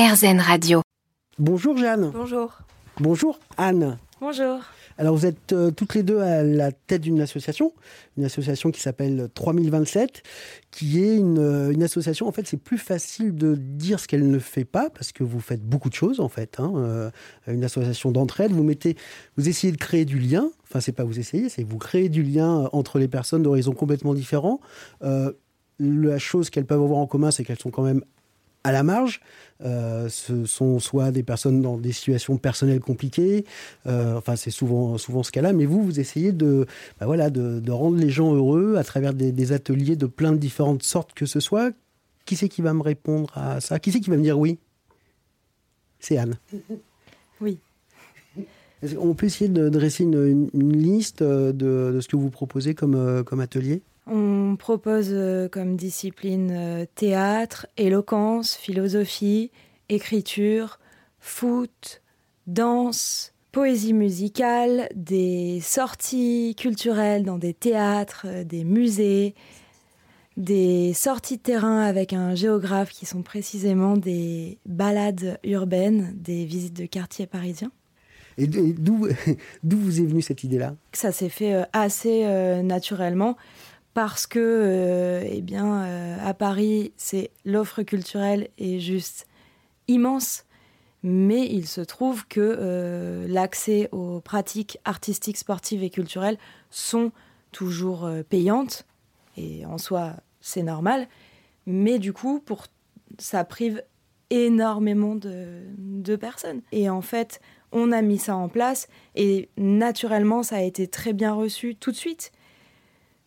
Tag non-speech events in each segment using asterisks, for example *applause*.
RZN Radio. Bonjour Jeanne. Bonjour. Bonjour Anne. Bonjour. Alors vous êtes euh, toutes les deux à la tête d'une association, une association qui s'appelle 3027, qui est une, euh, une association, en fait c'est plus facile de dire ce qu'elle ne fait pas, parce que vous faites beaucoup de choses en fait. Hein, euh, une association d'entraide, vous mettez, vous essayez de créer du lien, enfin c'est pas vous essayez, c'est vous créez du lien entre les personnes d'horizons complètement différents. la chose qu'elles peuvent avoir en commun, c'est qu'elles sont quand même à la marge. Euh, ce sont soit des personnes dans des situations personnelles compliquées, euh, enfin c'est souvent, souvent ce cas-là, mais vous, vous essayez de, bah voilà, de, rendre les gens heureux à travers des, ateliers de plein de différentes sortes que ce soit. Qui c'est qui va me répondre à ça? Qui c'est qui va me dire oui? C'est Anne. *laughs* Oui. On peut essayer de dresser une, liste de, de, ce que vous proposez comme, comme atelier? On propose euh, comme discipline euh, théâtre, éloquence, philosophie, écriture, foot, danse, poésie musicale, des sorties culturelles dans des théâtres, euh, des musées, des sorties de terrain avec un géographe qui sont précisément des balades urbaines, des visites de quartiers parisiens. Et *laughs* d'où vous est venue cette idée-là? Ça s'est fait assez naturellement parce que, euh, eh bien, euh, à Paris, c'est l'offre culturelle est juste immense, mais il se trouve que euh, l'accès aux pratiques artistiques, sportives et culturelles sont toujours payantes, et en soi, c'est normal, mais du coup, ça prive énormément de personnes. Et en fait, on a mis ça en place, et naturellement, ça a été très bien reçu tout de suite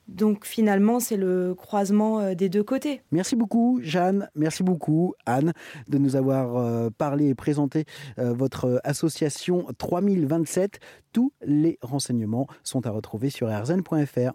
donc finalement, c'est le croisement euh, des deux côtés. Merci beaucoup, Jeanne. Merci beaucoup, Anne, de nous avoir euh, parlé et présenté euh, votre association 3027. Tous les renseignements sont à retrouver sur rzn.fr.